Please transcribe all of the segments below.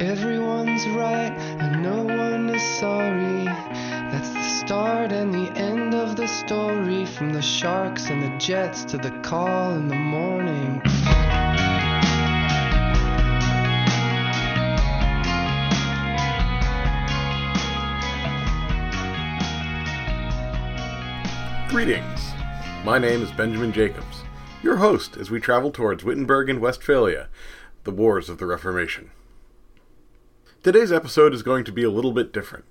Everyone's right and no one is sorry. That's the start and the end of the story. From the sharks and the jets to the call in the morning. Greetings. My name is Benjamin Jacobs, your host as we travel towards Wittenberg and Westphalia, the wars of the Reformation. Today's episode is going to be a little bit different.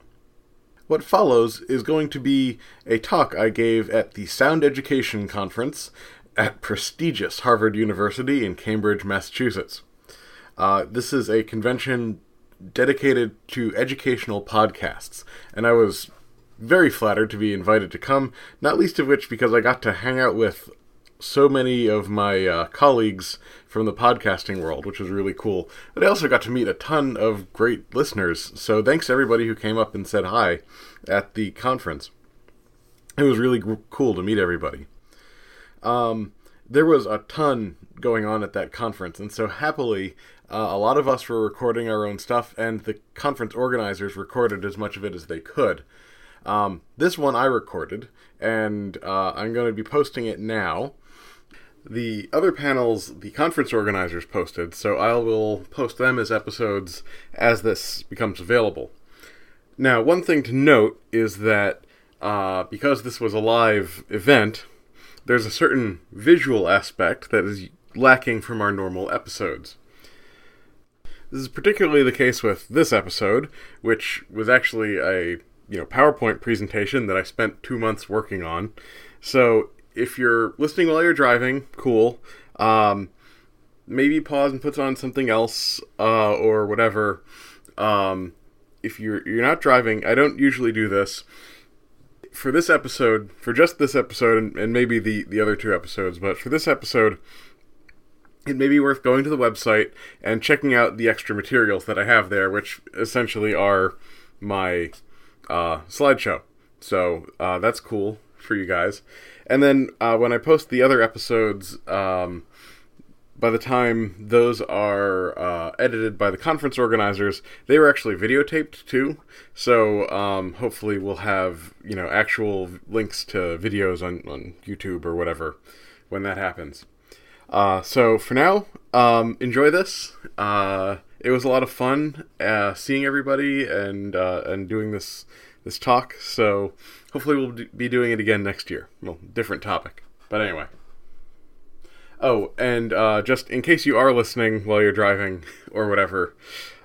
What follows is going to be a talk I gave at the Sound Education Conference at prestigious Harvard University in Cambridge, Massachusetts. Uh, this is a convention dedicated to educational podcasts, and I was very flattered to be invited to come, not least of which because I got to hang out with so many of my uh, colleagues from the podcasting world, which was really cool. But I also got to meet a ton of great listeners. So thanks to everybody who came up and said hi at the conference. It was really g- cool to meet everybody. Um, there was a ton going on at that conference, and so happily, uh, a lot of us were recording our own stuff, and the conference organizers recorded as much of it as they could. Um, this one I recorded, and uh, I'm going to be posting it now. The other panels, the conference organizers posted, so I will post them as episodes as this becomes available. Now, one thing to note is that uh, because this was a live event, there's a certain visual aspect that is lacking from our normal episodes. This is particularly the case with this episode, which was actually a you know PowerPoint presentation that I spent two months working on. So if you're listening while you're driving, cool. Um, maybe pause and put on something else uh, or whatever. Um, if you're you're not driving, I don't usually do this. For this episode, for just this episode, and, and maybe the the other two episodes, but for this episode, it may be worth going to the website and checking out the extra materials that I have there, which essentially are my uh, slideshow. So uh, that's cool for you guys. And then uh, when I post the other episodes, um, by the time those are uh, edited by the conference organizers, they were actually videotaped too. So um, hopefully we'll have you know actual links to videos on, on YouTube or whatever when that happens. Uh, so for now, um, enjoy this. Uh, it was a lot of fun uh, seeing everybody and uh, and doing this this talk. So hopefully we'll be doing it again next year. Well, different topic, but anyway. Oh, and uh, just in case you are listening while you're driving or whatever,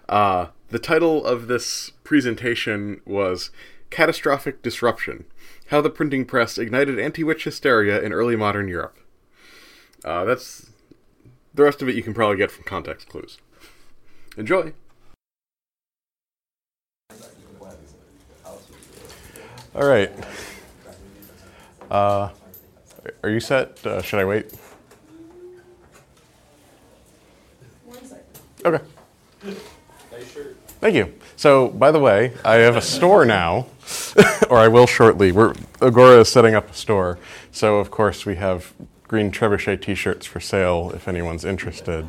uh, the title of this presentation was "Catastrophic Disruption: How the Printing Press Ignited Anti-Witch Hysteria in Early Modern Europe." Uh, that's the rest of it. You can probably get from context clues. Enjoy. All right. Uh, are you set? Uh, should I wait? Okay. Thank you. So, by the way, I have a store now, or I will shortly. We're, Agora is setting up a store, so of course we have green trebuchet T-shirts for sale if anyone's interested.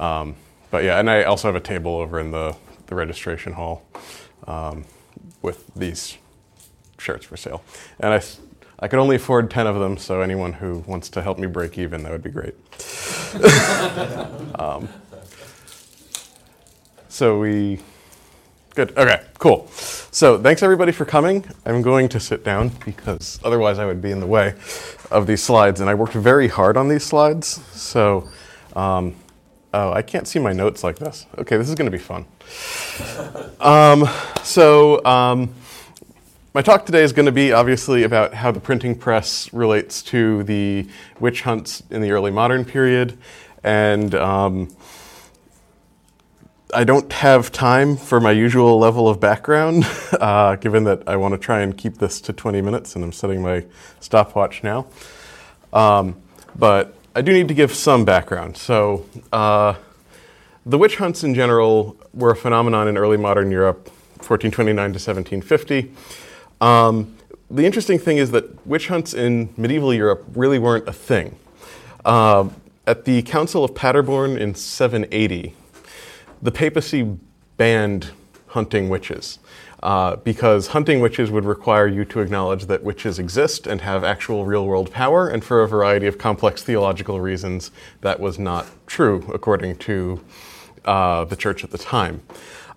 Um, but yeah, and I also have a table over in the, the registration hall um, with these shirts for sale. And I, I could only afford 10 of them, so anyone who wants to help me break even, that would be great. um, so we, good, okay, cool. So thanks everybody for coming. I'm going to sit down because otherwise I would be in the way of these slides. And I worked very hard on these slides, so, um, oh, I can't see my notes like this. Okay, this is gonna be fun. Um, so, um, my talk today is going to be obviously about how the printing press relates to the witch hunts in the early modern period. And um, I don't have time for my usual level of background, uh, given that I want to try and keep this to 20 minutes and I'm setting my stopwatch now. Um, but I do need to give some background. So, uh, the witch hunts in general were a phenomenon in early modern Europe, 1429 to 1750. Um, the interesting thing is that witch hunts in medieval Europe really weren't a thing. Um, at the Council of Paderborn in 780, the papacy banned hunting witches uh, because hunting witches would require you to acknowledge that witches exist and have actual real world power, and for a variety of complex theological reasons, that was not true according to uh, the church at the time.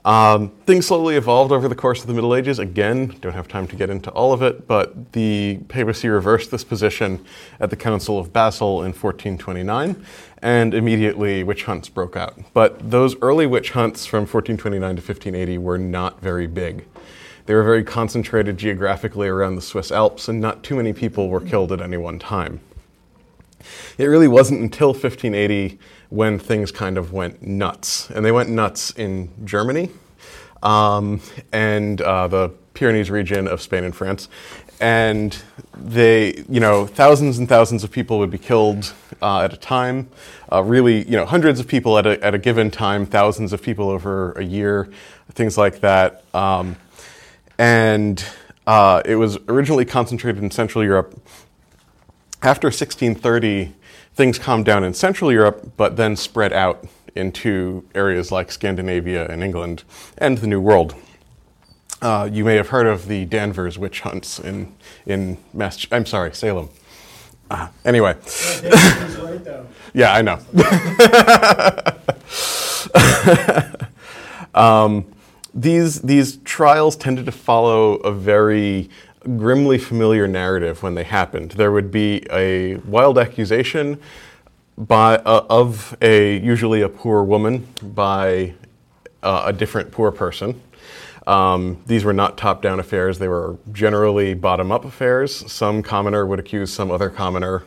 Um, things slowly evolved over the course of the Middle Ages. Again, don't have time to get into all of it, but the papacy reversed this position at the Council of Basel in 1429, and immediately witch hunts broke out. But those early witch hunts from 1429 to 1580 were not very big. They were very concentrated geographically around the Swiss Alps, and not too many people were killed at any one time. It really wasn't until 1580 when things kind of went nuts. And they went nuts in Germany um, and uh, the Pyrenees region of Spain and France. And they, you know, thousands and thousands of people would be killed uh, at a time. Uh, really, you know, hundreds of people at a, at a given time, thousands of people over a year, things like that. Um, and uh, it was originally concentrated in Central Europe. After 1630, things calmed down in Central Europe, but then spread out into areas like Scandinavia and England and the New World. Uh, you may have heard of the Danvers witch hunts in in Mass. I'm sorry, Salem. Uh, anyway, yeah, I know. um, these these trials tended to follow a very grimly familiar narrative when they happened. There would be a wild accusation by uh, of a usually a poor woman by uh, a different poor person. Um, these were not top-down affairs; they were generally bottom-up affairs. Some commoner would accuse some other commoner.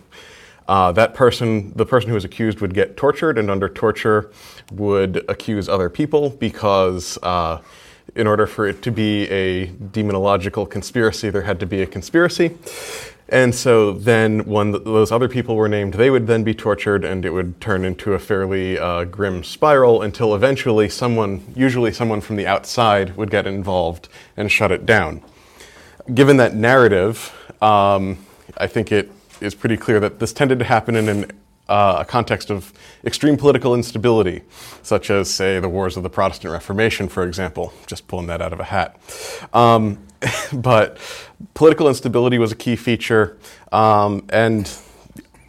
Uh, that person, the person who was accused, would get tortured, and under torture, would accuse other people because uh, in order for it to be a demonological conspiracy, there had to be a conspiracy. And so then, when th- those other people were named, they would then be tortured, and it would turn into a fairly uh, grim spiral until eventually someone, usually someone from the outside, would get involved and shut it down. Given that narrative, um, I think it is pretty clear that this tended to happen in an uh, a context of extreme political instability, such as, say, the wars of the Protestant Reformation, for example. Just pulling that out of a hat. Um, but political instability was a key feature, um, and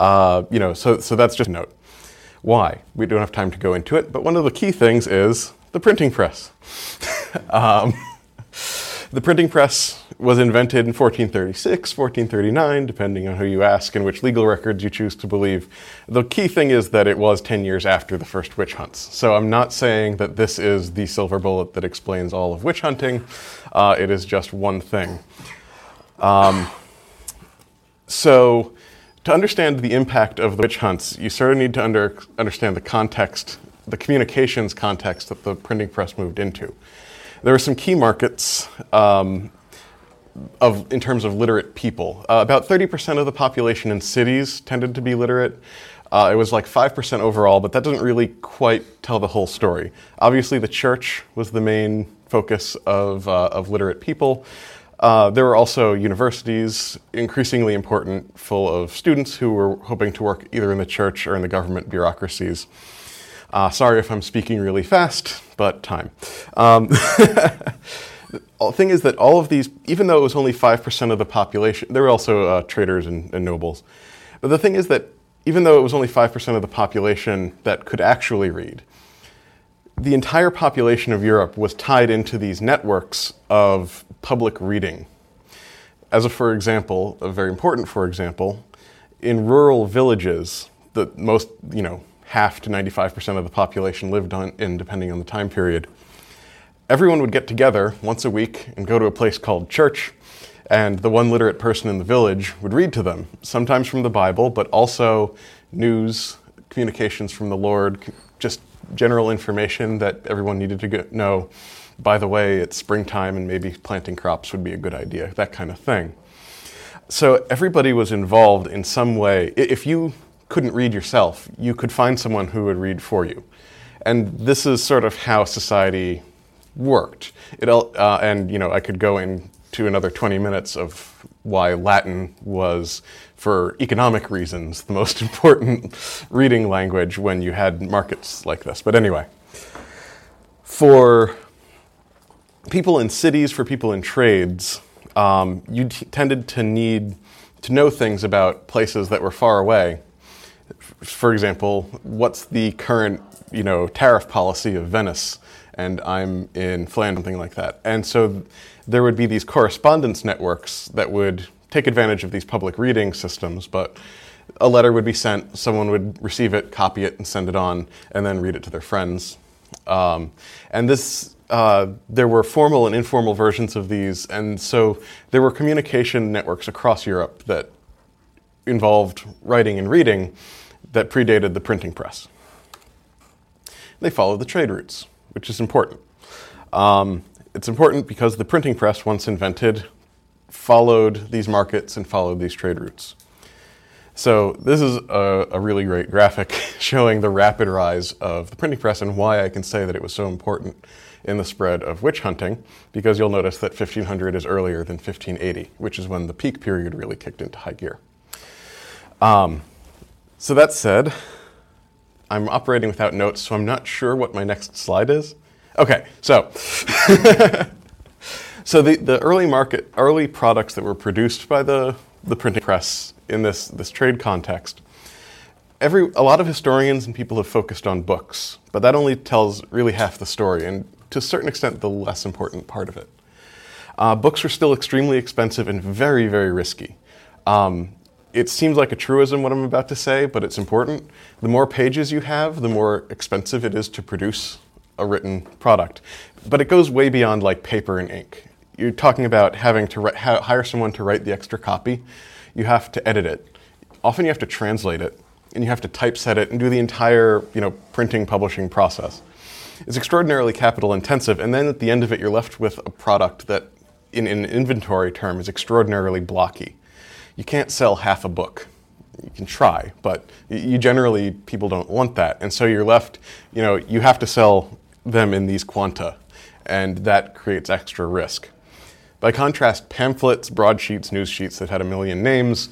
uh, you know, so so that's just a note. Why? We don't have time to go into it, but one of the key things is the printing press. um, the printing press was invented in 1436, 1439, depending on who you ask and which legal records you choose to believe. The key thing is that it was 10 years after the first witch hunts. So I'm not saying that this is the silver bullet that explains all of witch hunting, uh, it is just one thing. Um, so, to understand the impact of the witch hunts, you sort of need to under, understand the context, the communications context that the printing press moved into. There are some key markets um, of, in terms of literate people. Uh, about 30% of the population in cities tended to be literate. Uh, it was like 5% overall, but that doesn't really quite tell the whole story. Obviously, the church was the main focus of, uh, of literate people. Uh, there were also universities, increasingly important, full of students who were hoping to work either in the church or in the government bureaucracies. Uh, sorry if I'm speaking really fast, but time. Um, The thing is that all of these, even though it was only 5% of the population, there were also uh, traders and, and nobles. But the thing is that even though it was only 5% of the population that could actually read, the entire population of Europe was tied into these networks of public reading. As a for example, a very important for example, in rural villages, the most, you know, half to 95% of the population lived on, in, depending on the time period, everyone would get together once a week and go to a place called church, and the one literate person in the village would read to them, sometimes from the Bible, but also news, communications from the Lord, just general information that everyone needed to know. By the way, it's springtime and maybe planting crops would be a good idea, that kind of thing. So everybody was involved in some way. If you couldn't read yourself, you could find someone who would read for you. And this is sort of how society worked. It, uh, and you know, I could go into another 20 minutes of why Latin was, for economic reasons, the most important reading language when you had markets like this. But anyway, for people in cities, for people in trades, um, you t- tended to need to know things about places that were far away. For example, what's the current, you know, tariff policy of Venice? And I'm in Flanders, something like that. And so there would be these correspondence networks that would take advantage of these public reading systems, but a letter would be sent, someone would receive it, copy it, and send it on, and then read it to their friends. Um, and this uh, there were formal and informal versions of these, and so there were communication networks across Europe that involved writing and reading that predated the printing press. They followed the trade routes, which is important. Um, it's important because the printing press, once invented, followed these markets and followed these trade routes. So this is a, a, really great graphic showing the rapid rise of the printing press and why I can say that it was so important in the spread of witch hunting, because you'll notice that 1500 is earlier than 1580, which is when the peak period really kicked into high gear. Um, so that said, I'm operating without notes, so I'm not sure what my next slide is. Okay, so so the, the early market, early products that were produced by the, the printing press in this, this trade context every a lot of historians and people have focused on books, but that only tells really half the story. And to a certain extent, the less important part of it. Uh, books were still extremely expensive and very, very risky. Um, it seems like a truism what I'm about to say, but it's important. The more pages you have, the more expensive it is to produce a written product. But it goes way beyond like paper and ink. You're talking about having to ha- hire someone to write the extra copy. You have to edit it. Often you have to translate it, and you have to typeset it and do the entire, you know, printing publishing process. It's extraordinarily capital intensive, and then at the end of it, you're left with a product that, in an in inventory term, is extraordinarily blocky. You can't sell half a book. You can try, but you generally people don't want that, and so you're left. You know, you have to sell them in these quanta, and that creates extra risk. By contrast, pamphlets, broadsheets, news sheets that had a million names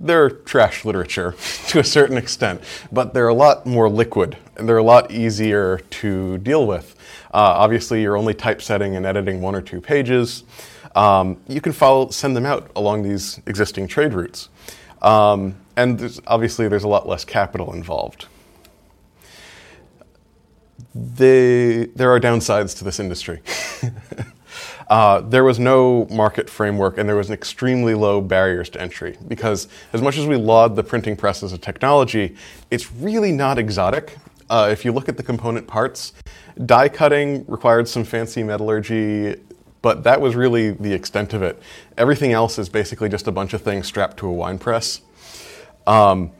they're trash literature to a certain extent, but they're a lot more liquid and they're a lot easier to deal with. Uh, obviously, you're only typesetting and editing one or two pages. Um, you can follow, send them out along these existing trade routes. Um, and there's, obviously, there's a lot less capital involved. They, there are downsides to this industry. Uh, there was no market framework and there was an extremely low barriers to entry because as much as we laud the printing press as a technology, it's really not exotic. Uh, if you look at the component parts, die cutting required some fancy metallurgy, but that was really the extent of it. Everything else is basically just a bunch of things strapped to a wine press. Um,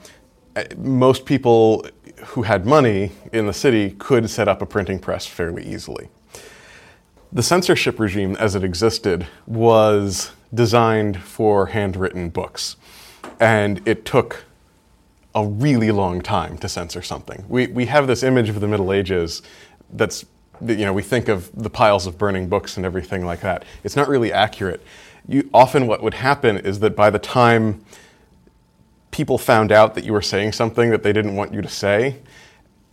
most people who had money in the city could set up a printing press fairly easily. The censorship regime as it existed was designed for handwritten books, and it took a really long time to censor something. We, we have this image of the Middle Ages that's, you know, we think of the piles of burning books and everything like that. It's not really accurate. You, often, what would happen is that by the time people found out that you were saying something that they didn't want you to say,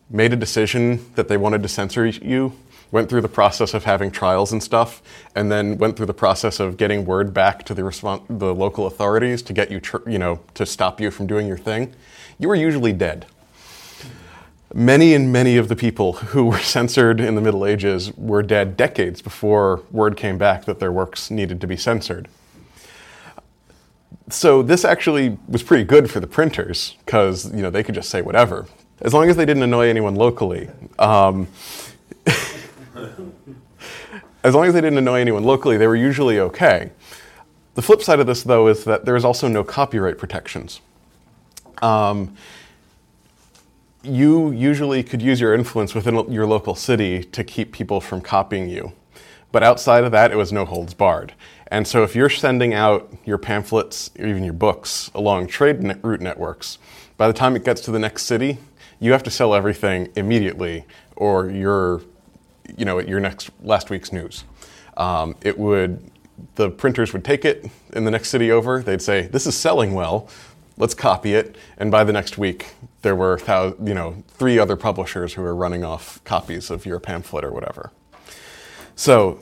made a decision that they wanted to censor you, went through the process of having trials and stuff, and then went through the process of getting word back to the, respons- the local authorities to get you, tr- you know, to stop you from doing your thing, you were usually dead. Many and many of the people who were censored in the Middle Ages were dead decades before word came back that their works needed to be censored. So this actually was pretty good for the printers because you know they could just say whatever as long as they didn't annoy anyone locally. Um, as long as they didn't annoy anyone locally, they were usually okay. The flip side of this, though, is that there is also no copyright protections. Um, you usually could use your influence within your local city to keep people from copying you. But outside of that, it was no holds barred. And so if you're sending out your pamphlets or even your books along trade net route networks, by the time it gets to the next city, you have to sell everything immediately or you're, you know, your next last week's news. Um, it would, the printers would take it in the next city over. They'd say, this is selling well let's copy it. And by the next week, there were you know three other publishers who were running off copies of your pamphlet or whatever. So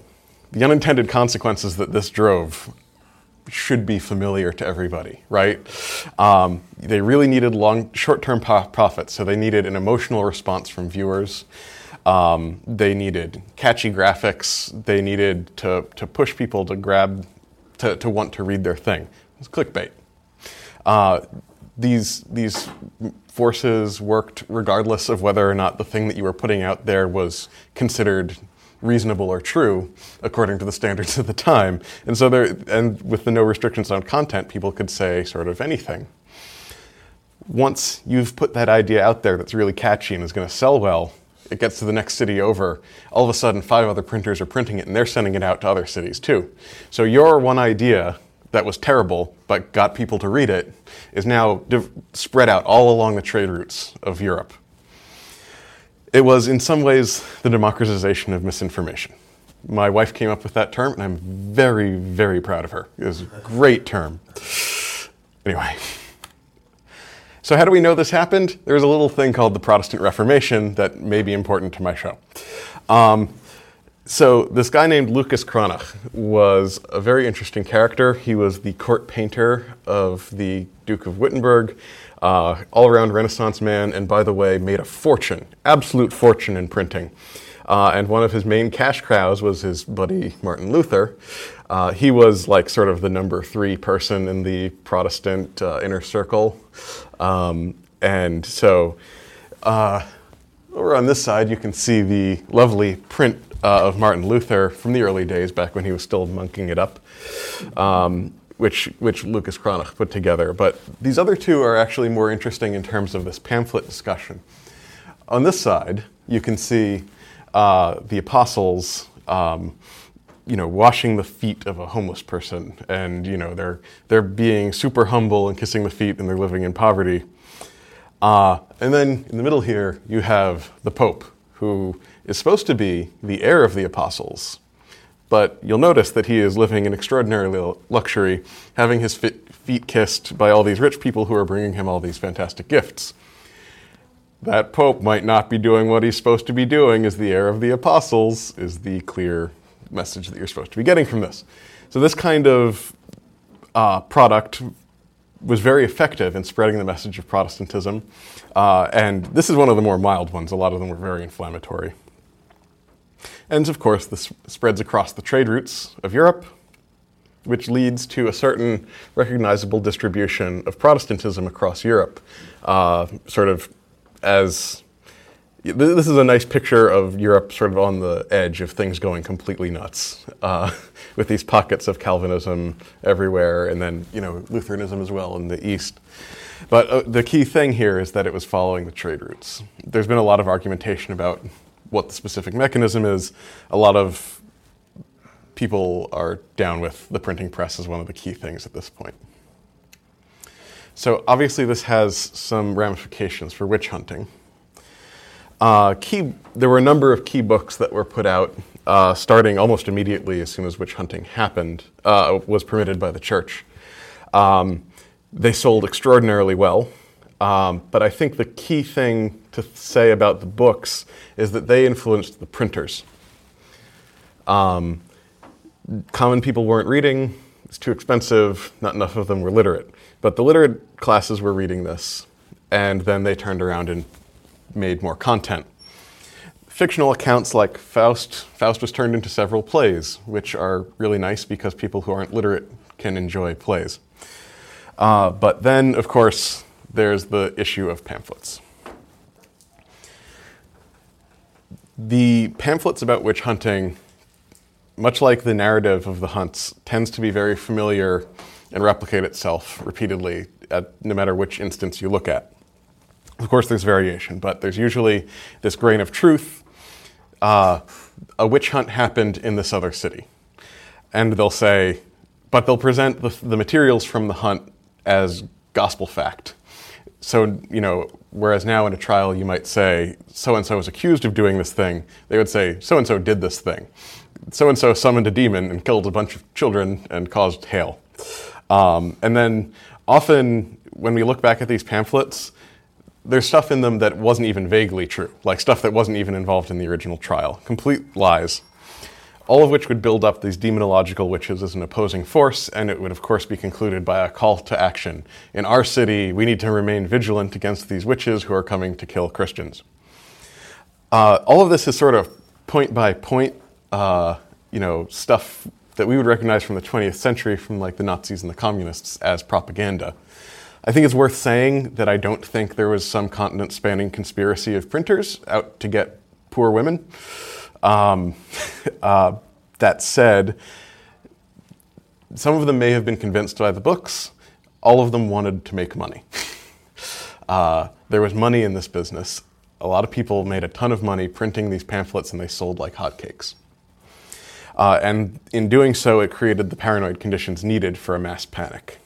the unintended consequences that this drove should be familiar to everybody, right? Um, they really needed long, short-term po- profits, so they needed an emotional response from viewers. Um, they needed catchy graphics. They needed to, to push people to grab, to, to want to read their thing. It's clickbait. Uh, these these forces worked regardless of whether or not the thing that you were putting out there was considered reasonable or true according to the standards of the time. And so there and with the no restrictions on content, people could say sort of anything. Once you've put that idea out there that's really catchy and is going to sell well, it gets to the next city over. All of a sudden, five other printers are printing it and they're sending it out to other cities too. So your one idea that was terrible but got people to read it is now div- spread out all along the trade routes of Europe. It was, in some ways, the democratization of misinformation. My wife came up with that term, and I'm very, very proud of her. It was a great term. Anyway. So, how do we know this happened? There's a little thing called the Protestant Reformation that may be important to my show. Um, so this guy named Lucas Cranach was a very interesting character. He was the court painter of the Duke of Wittenberg, uh, all-around Renaissance man, and by the way, made a fortune, absolute fortune in printing. Uh, and one of his main cash cows was his buddy Martin Luther. Uh, he was like sort of the number three person in the Protestant uh, inner circle, um, and so. Uh, over on this side, you can see the lovely print uh, of Martin Luther from the early days, back when he was still monking it up, um, which, which Lucas Cranach put together. But these other two are actually more interesting in terms of this pamphlet discussion. On this side, you can see uh, the apostles. Um, you know, washing the feet of a homeless person, and you know, they're they're being super humble and kissing the feet, and they're living in poverty. Uh, and then in the middle here, you have the Pope, who is supposed to be the heir of the apostles. But you'll notice that he is living in extraordinary luxury, having his feet kissed by all these rich people who are bringing him all these fantastic gifts. That pope might not be doing what he's supposed to be doing as the heir of the apostles, is the clear message that you're supposed to be getting from this. So, this kind of uh, product was very effective in spreading the message of Protestantism. Uh, and this is one of the more mild ones. A lot of them were very inflammatory. And of course, this spreads across the trade routes of Europe, which leads to a certain recognizable distribution of Protestantism across Europe, uh, sort of as this is a nice picture of Europe sort of on the edge of things going completely nuts, uh, with these pockets of Calvinism everywhere, and then you know Lutheranism as well in the east. But uh, the key thing here is that it was following the trade routes. There's been a lot of argumentation about what the specific mechanism is. A lot of people are down with the printing press as one of the key things at this point. So obviously, this has some ramifications for witch hunting. Uh, key, there were a number of key books that were put out uh, starting almost immediately as soon as witch hunting happened, uh, was permitted by the church. Um, they sold extraordinarily well, um, but I think the key thing to say about the books is that they influenced the printers. Um, common people weren't reading, it's too expensive, not enough of them were literate. But the literate classes were reading this, and then they turned around and made more content. Fictional accounts like Faust, Faust was turned into several plays, which are really nice because people who aren't literate can enjoy plays. Uh, but then, of course, there's the issue of pamphlets. The pamphlets about witch hunting, much like the narrative of the hunts, tends to be very familiar and replicate itself repeatedly at no matter which instance you look at. Of course, there's variation, but there's usually this grain of truth. Uh, a witch hunt happened in this other city. And they'll say, but they'll present the, the materials from the hunt as gospel fact. So, you know, whereas now in a trial you might say, so and so is accused of doing this thing, they would say, so and so did this thing. So and so summoned a demon and killed a bunch of children and caused hail. Um, and then often when we look back at these pamphlets, there's stuff in them that wasn't even vaguely true, like stuff that wasn't even involved in the original trial. Complete lies all of which would build up these demonological witches as an opposing force, and it would, of course, be concluded by a call to action. In our city, we need to remain vigilant against these witches who are coming to kill Christians. Uh, all of this is sort of point by point, uh, you know, stuff that we would recognize from the 20th century from like the Nazis and the communists as propaganda. I think it's worth saying that I don't think there was some continent spanning conspiracy of printers out to get poor women. Um, uh, that said, some of them may have been convinced by the books. All of them wanted to make money. uh, there was money in this business. A lot of people made a ton of money printing these pamphlets and they sold like hotcakes. Uh, and in doing so, it created the paranoid conditions needed for a mass panic.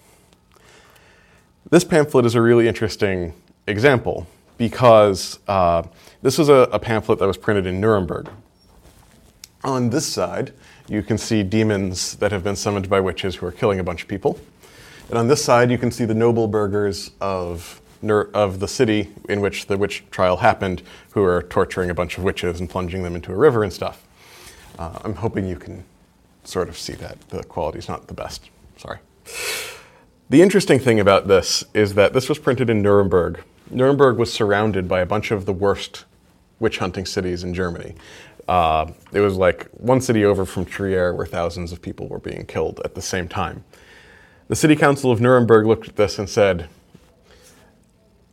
This pamphlet is a really interesting example because uh, this was a, a, pamphlet that was printed in Nuremberg on this side, you can see demons that have been summoned by witches who are killing a bunch of people. And on this side, you can see the noble burghers of, of the city in which the witch trial happened, who are torturing a bunch of witches and plunging them into a river and stuff. Uh, I'm hoping you can sort of see that. The quality is not the best. Sorry. The interesting thing about this is that this was printed in Nuremberg. Nuremberg was surrounded by a bunch of the worst witch hunting cities in Germany. Uh, it was like one city over from Trier where thousands of people were being killed at the same time. The city council of Nuremberg looked at this and said,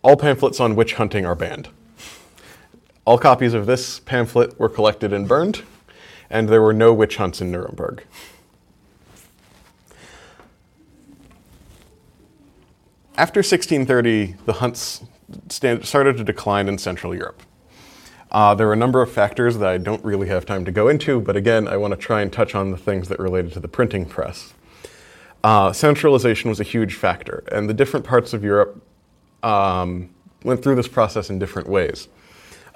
all pamphlets on witch hunting are banned. All copies of this pamphlet were collected and burned, and there were no witch hunts in Nuremberg. After 1630, the hunts started to decline in Central Europe. Uh, there are a number of factors that I don't really have time to go into, but again, I want to try and touch on the things that related to the printing press. Uh, centralization was a huge factor, and the different parts of Europe um, went through this process in different ways.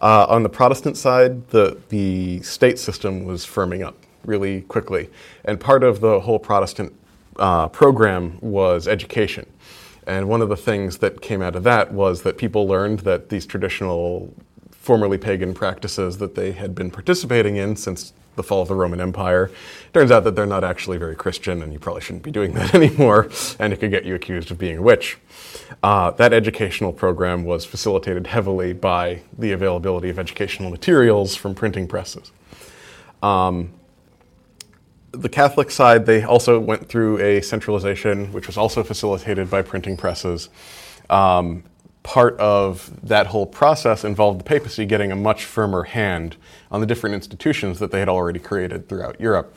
Uh, on the Protestant side, the, the state system was firming up really quickly, and part of the whole Protestant uh, program was education. And one of the things that came out of that was that people learned that these traditional formerly pagan practices that they had been participating in since the fall of the Roman Empire. Turns out that they're not actually very Christian, and you probably shouldn't be doing that anymore, and it could get you accused of being a witch. Uh, that educational program was facilitated heavily by the availability of educational materials from printing presses. Um, the Catholic side, they also went through a centralization, which was also facilitated by printing presses. Um, part of that whole process involved the papacy getting a much firmer hand on the different institutions that they had already created throughout Europe.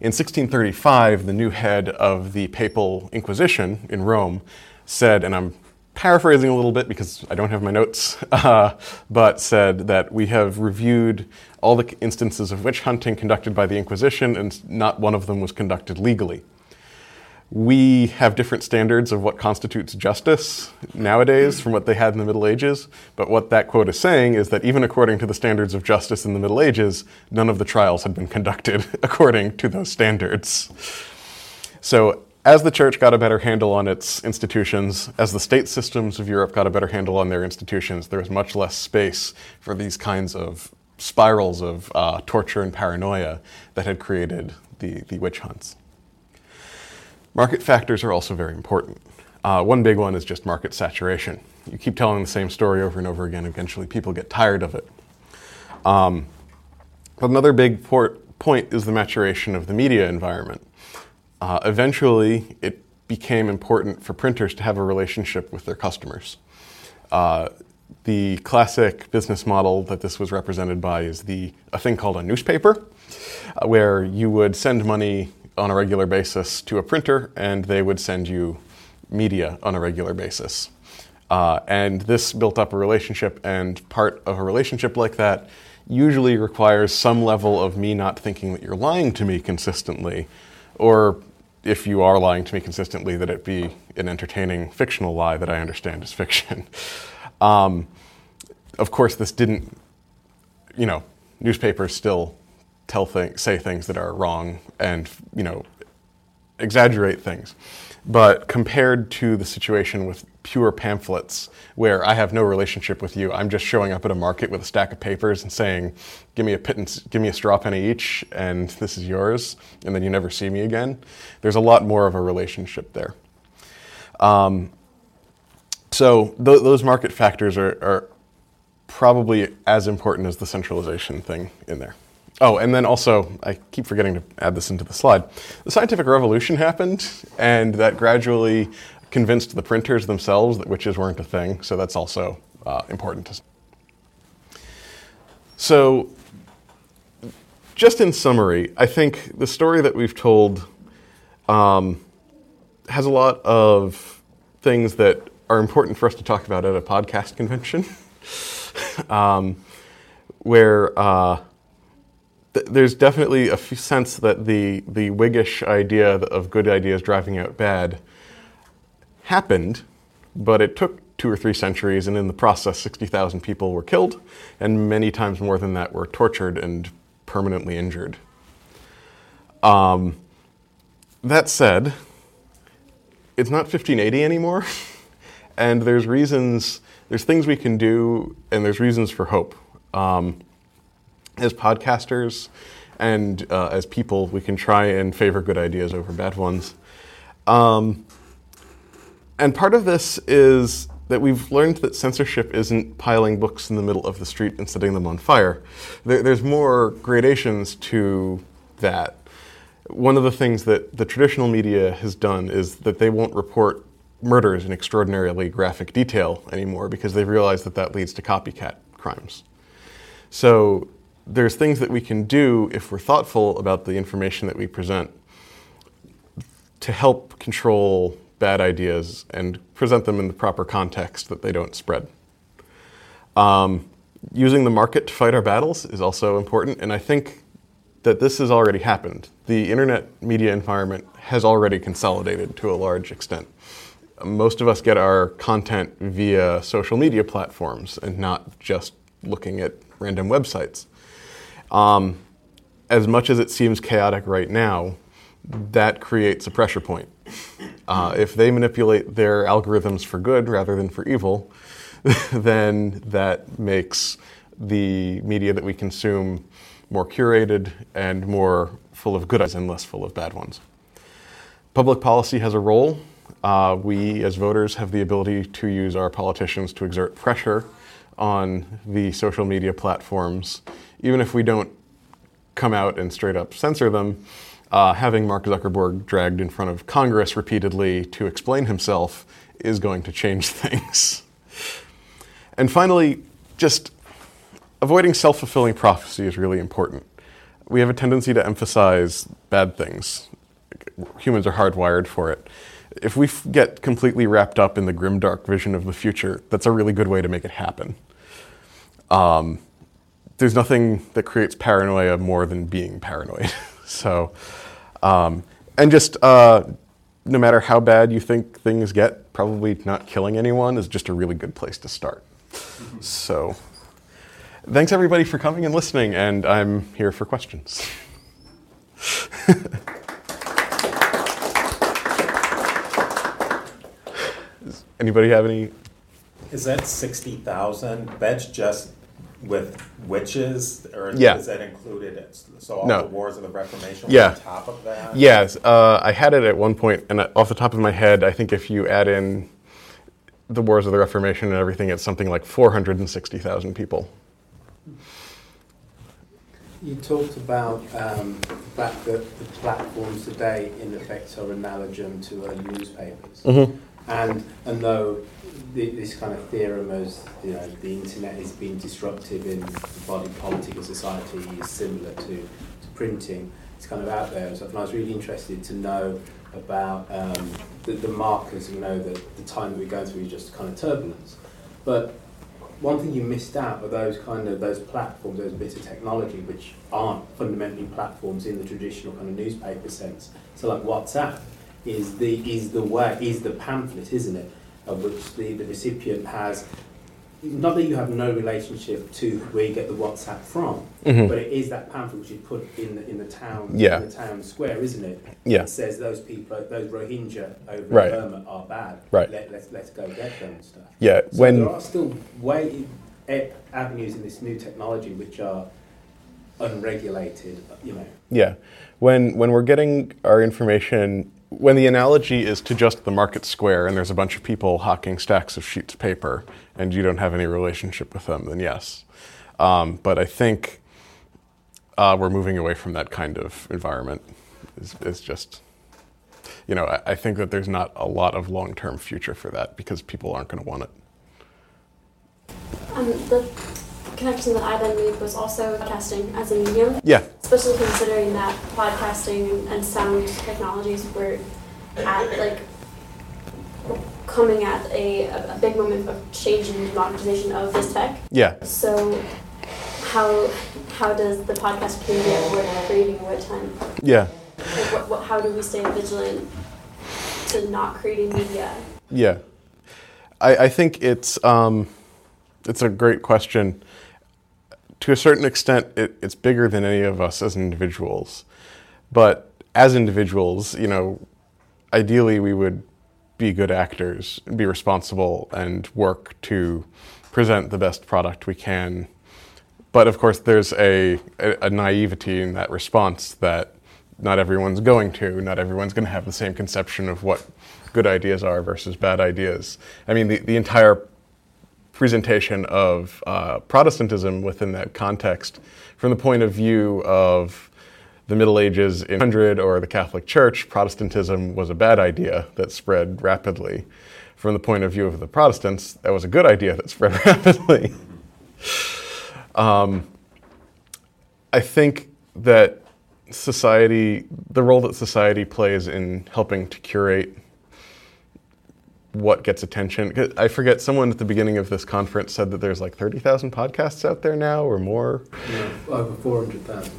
In 1635, the new head of the Papal Inquisition in Rome said, and I'm paraphrasing a little bit because I don't have my notes, uh, but said that we have reviewed all the instances of witch hunting conducted by the Inquisition, and not one of them was conducted legally we have different standards of what constitutes justice nowadays from what they had in the Middle Ages. But what that quote is saying is that even according to the standards of justice in the Middle Ages, none of the trials had been conducted according to those standards. So, as the church got a better handle on its institutions, as the state systems of Europe got a better handle on their institutions, there was much less space for these kinds of spirals of uh, torture and paranoia that had created the, the witch hunts. Market factors are also very important. Uh, one big one is just market saturation. You keep telling the same story over and over again, eventually people get tired of it. Um, but another big port, point is the maturation of the media environment. Uh, eventually, it became important for printers to have a relationship with their customers. Uh, the classic business model that this was represented by is the a thing called a newspaper, uh, where you would send money on a regular basis to a printer, and they would send you media on a regular basis. Uh, and this built up a relationship, and part of a relationship like that usually requires some level of me not thinking that you're lying to me consistently, or if you are lying to me consistently, that it be an entertaining fictional lie that I understand is fiction. Um, of course, this didn't, you know, newspapers still tell things, say things that are wrong and, you know, exaggerate things. But compared to the situation with pure pamphlets, where I have no relationship with you, I'm just showing up at a market with a stack of papers and saying, "Give me a pittance, give me a straw penny each, and this is yours," and then you never see me again. There's a lot more of a relationship there. Um, so th- those market factors are, are probably as important as the centralization thing in there. Oh, and then also, I keep forgetting to add this into the slide. The scientific revolution happened, and that gradually convinced the printers themselves that witches weren't a thing, so that's also uh, important. So, just in summary, I think the story that we've told um, has a lot of things that are important for us to talk about at a podcast convention, um, where uh, th- there's definitely a sense that the the Whiggish idea of good ideas driving out bad happened, but it took two or three centuries, and in the process, 60,000 people were killed, and many times more than that were tortured and permanently injured. Um, that said, it's not 1580 anymore. and there's reasons, there's things we can do, and there's reasons for hope. Um, as podcasters and uh, as people, we can try and favor good ideas over bad ones. Um, and part of this is that we've learned that censorship isn't piling books in the middle of the street and setting them on fire. There, there's more gradations to that. One of the things that the traditional media has done is that they won't report murders in extraordinarily graphic detail anymore because they've realized that that leads to copycat crimes. So there's things that we can do if we're thoughtful about the information that we present to help control bad ideas and present them in the proper context that they don't spread. Um, using the market to fight our battles is also important, and I think that this has already happened. The internet media environment has already consolidated to a large extent most of us get our content via social media platforms and not just looking at random websites. Um, as much as it seems chaotic right now, that creates a pressure point. Uh, if they manipulate their algorithms for good rather than for evil, then that makes the media that we consume more curated and more full of good ones and less full of bad ones. Public policy has a role uh, we, as voters, have the ability to use our politicians to exert pressure on the social media platforms, even if we don't come out and straight up censor them. Uh, having Mark Zuckerberg dragged in front of Congress repeatedly to explain himself is going to change things. And finally, just avoiding self fulfilling prophecy is really important. We have a tendency to emphasize bad things. Humans are hardwired for it if we f- get completely wrapped up in the grim, dark vision of the future, that's a really good way to make it happen. Um, there's nothing that creates paranoia more than being paranoid. so, um, and just uh, no matter how bad you think things get, probably not killing anyone is just a really good place to start. So, thanks everybody for coming and listening, and I'm here for questions. Anybody have any? Is that sixty thousand? That's just with witches, or Yeah. is that included? So all No. the wars of the Reformation Yeah. on top of that. Yes, uh, I had it at one point, and off the top of my head, I think if you add in the Wars of the Reformation and everything, it's something like 460,000 people. You talked about um, the fact that the platforms today, in effect, are analogous to uh, newspapers. And and though the, this kind of theorem as you know the internet is being disruptive in the body politic of society is similar to, to printing, it's kind of out there. And I was really interested to know about um, the, the markers. You know, the, the time that we're going through is just kind of turbulence. But one thing you missed out are those kind of those platforms, those bits of technology which aren't fundamentally platforms in the traditional kind of newspaper sense. So like WhatsApp is the is the way is the pamphlet, isn't it? Of which the, the recipient has not that you have no relationship to where you get the WhatsApp from, mm-hmm. but it is that pamphlet which you put in the in the town Yeah. in the town square, isn't it? Yeah. It says those people, those Rohingya over Right. in Burma are bad. Right. Let, let's let's go get them and stuff. Yeah, So when- there are still way avenues in this new technology which are unregulated. You know. Yeah, when when we're getting our information, when the analogy is to just the market square, and there's a bunch of people hawking stacks of sheets of paper, and you don't have any relationship with them, then yes. Um, but I think uh, we're moving away from that kind of environment. Is is just, you know, I, I think that there's not a lot of long-term future for that because people aren't going to want it. Um, the connection that I then made was also podcasting as a medium, Yeah, especially considering that podcasting and, sound technologies were at like coming at a, a, big moment of change and democratization of this tech. yeah. So, how how does the podcast community avoid creating wet time? Yeah, Like, what, what, how do we stay vigilant to not creating media Yeah, I, I think it's um, it's a great question. To a certain extent, it, it's bigger than any of us as individuals. But as individuals, you know, ideally we would be good actors, be responsible, and work to present the best product we can. But of course, there's a, a, a naivety in that response that not everyone's going to. Not everyone's going to have the same conception of what good ideas are versus bad ideas. I mean, the, the entire presentation of uh, Protestantism within that context, from the point of view of the Middle Ages in 100 or the Catholic Church, Protestantism was a bad idea that spread rapidly. From the point of view of the Protestants, that was a good idea that spread rapidly. Um, I think that society, the role that society plays in helping to curate what gets attention. I forget, someone at the beginning of this conference said that there's like 30,000 podcasts out there now or more. Know, over four hundred thousand.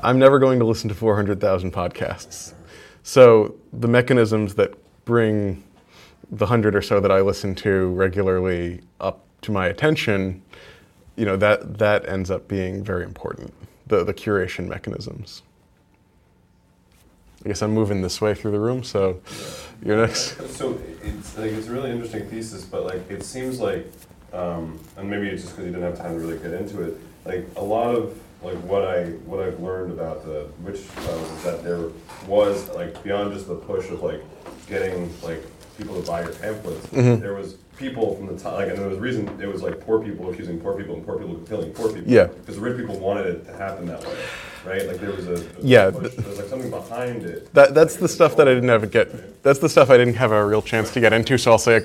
I'm never going to listen to 400,000 podcasts. So the mechanisms that bring the hundred or so that I listen to regularly up to my attention, you know, that, that ends up being very important, the, the curation mechanisms. I guess I'm moving this way through the room, so you're next. So it's like it's a really interesting thesis, but like it seems like, um, and maybe it's just because you didn't have time to really get into it. Like a lot of like what I what I've learned about the witch trials is that there was like beyond just the push of like getting like people to buy your pamphlets, there was people from the time like and there was reason it was like poor people accusing poor people and poor people killing poor people. Yeah. Because the rich people wanted it to happen that way, right? Like there was a, a Yeah, push. th- there was like something behind it. That, that's the stuff that I didn't have get. That's the stuff I didn't have a real chance to get into. So I'll say a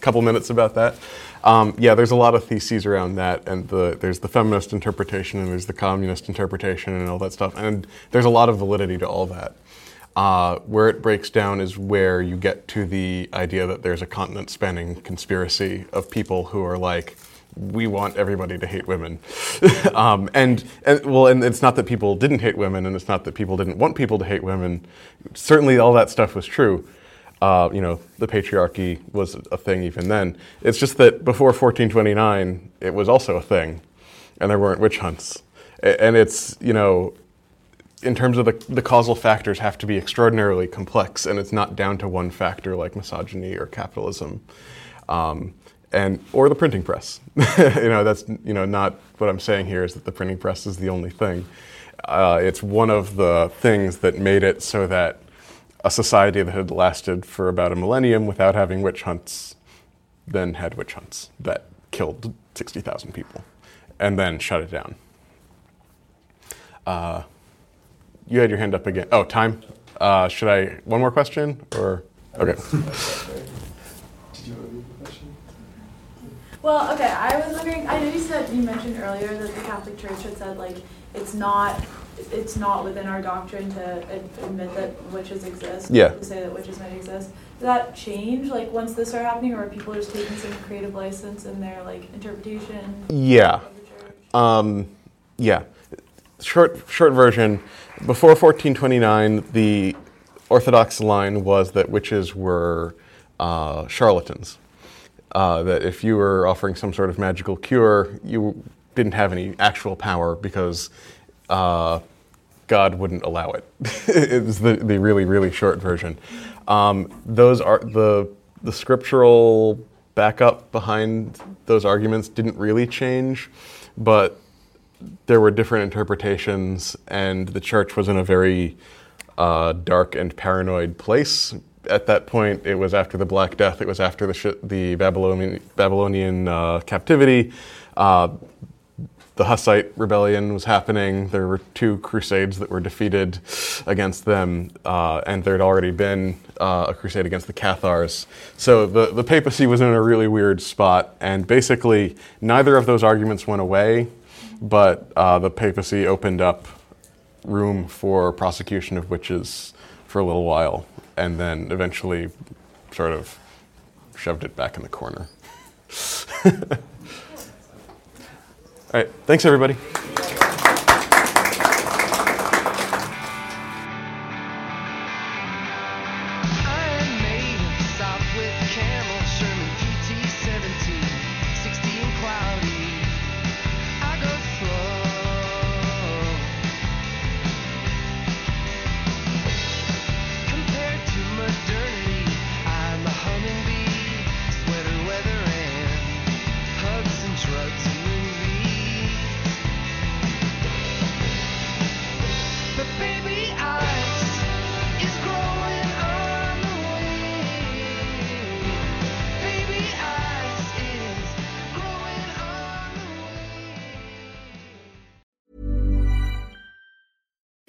couple minutes about that. Um, yeah, there's a lot of theses around that, and the, there's the feminist interpretation, and there's the communist interpretation, and all that stuff. And there's a lot of validity to all that. Uh, where it breaks down is where you get to the idea that there's a continent-spanning conspiracy of people who are like, we want everybody to hate women, um, and, and well, and it's not that people didn't hate women, and it's not that people didn't want people to hate women. Certainly, all that stuff was true. Uh, you know, the patriarchy was a thing even then. It's just that before 1429, it was also a thing, and there weren't witch hunts. And it's you know, in terms of the, the causal factors have to be extraordinarily complex and it's not down to one factor like misogyny or capitalism um, and or the printing press. you know, that's you know not what I'm saying here is that the printing press is the only thing. Uh, it's one of the things that made it so that a society that had lasted for about a millennium without having witch hunts then had witch hunts that killed 60,000 people and then shut it down. Uh, you had your hand up again. Oh, time. Uh, should I one more question or okay? Well, okay, I was wondering, I know you said, you mentioned earlier that the Catholic Church had said like, it's not, it's not within our doctrine to admit that witches exist. Yeah. To say that witches might exist. Did that change, like, once this started happening, or are people just taking some creative license in their, like, interpretation? Yeah. Um, yeah. Short, short version. Before 1429, the Orthodox line was that witches were uh, charlatans. Uh, that if you were offering some sort of magical cure, you didn't have any actual power because uh, God wouldn't allow it. it's the, the really, really short version. Um, those are the the scriptural backup behind those arguments didn't really change, but there were different interpretations, and the church was in a very uh, dark and paranoid place. At that point, it was after the Black Death. It was after the sh- the Babylonian Babylonian uh, captivity. Uh, the Hussite rebellion was happening. There were two crusades that were defeated against them, uh, and there had already been uh, a crusade against the Cathars. So the, the papacy was in a really weird spot, and basically neither of those arguments went away, but uh, the papacy opened up room for prosecution of witches for a little while, and then eventually sort of shoved it back in the corner. All right, thanks everybody.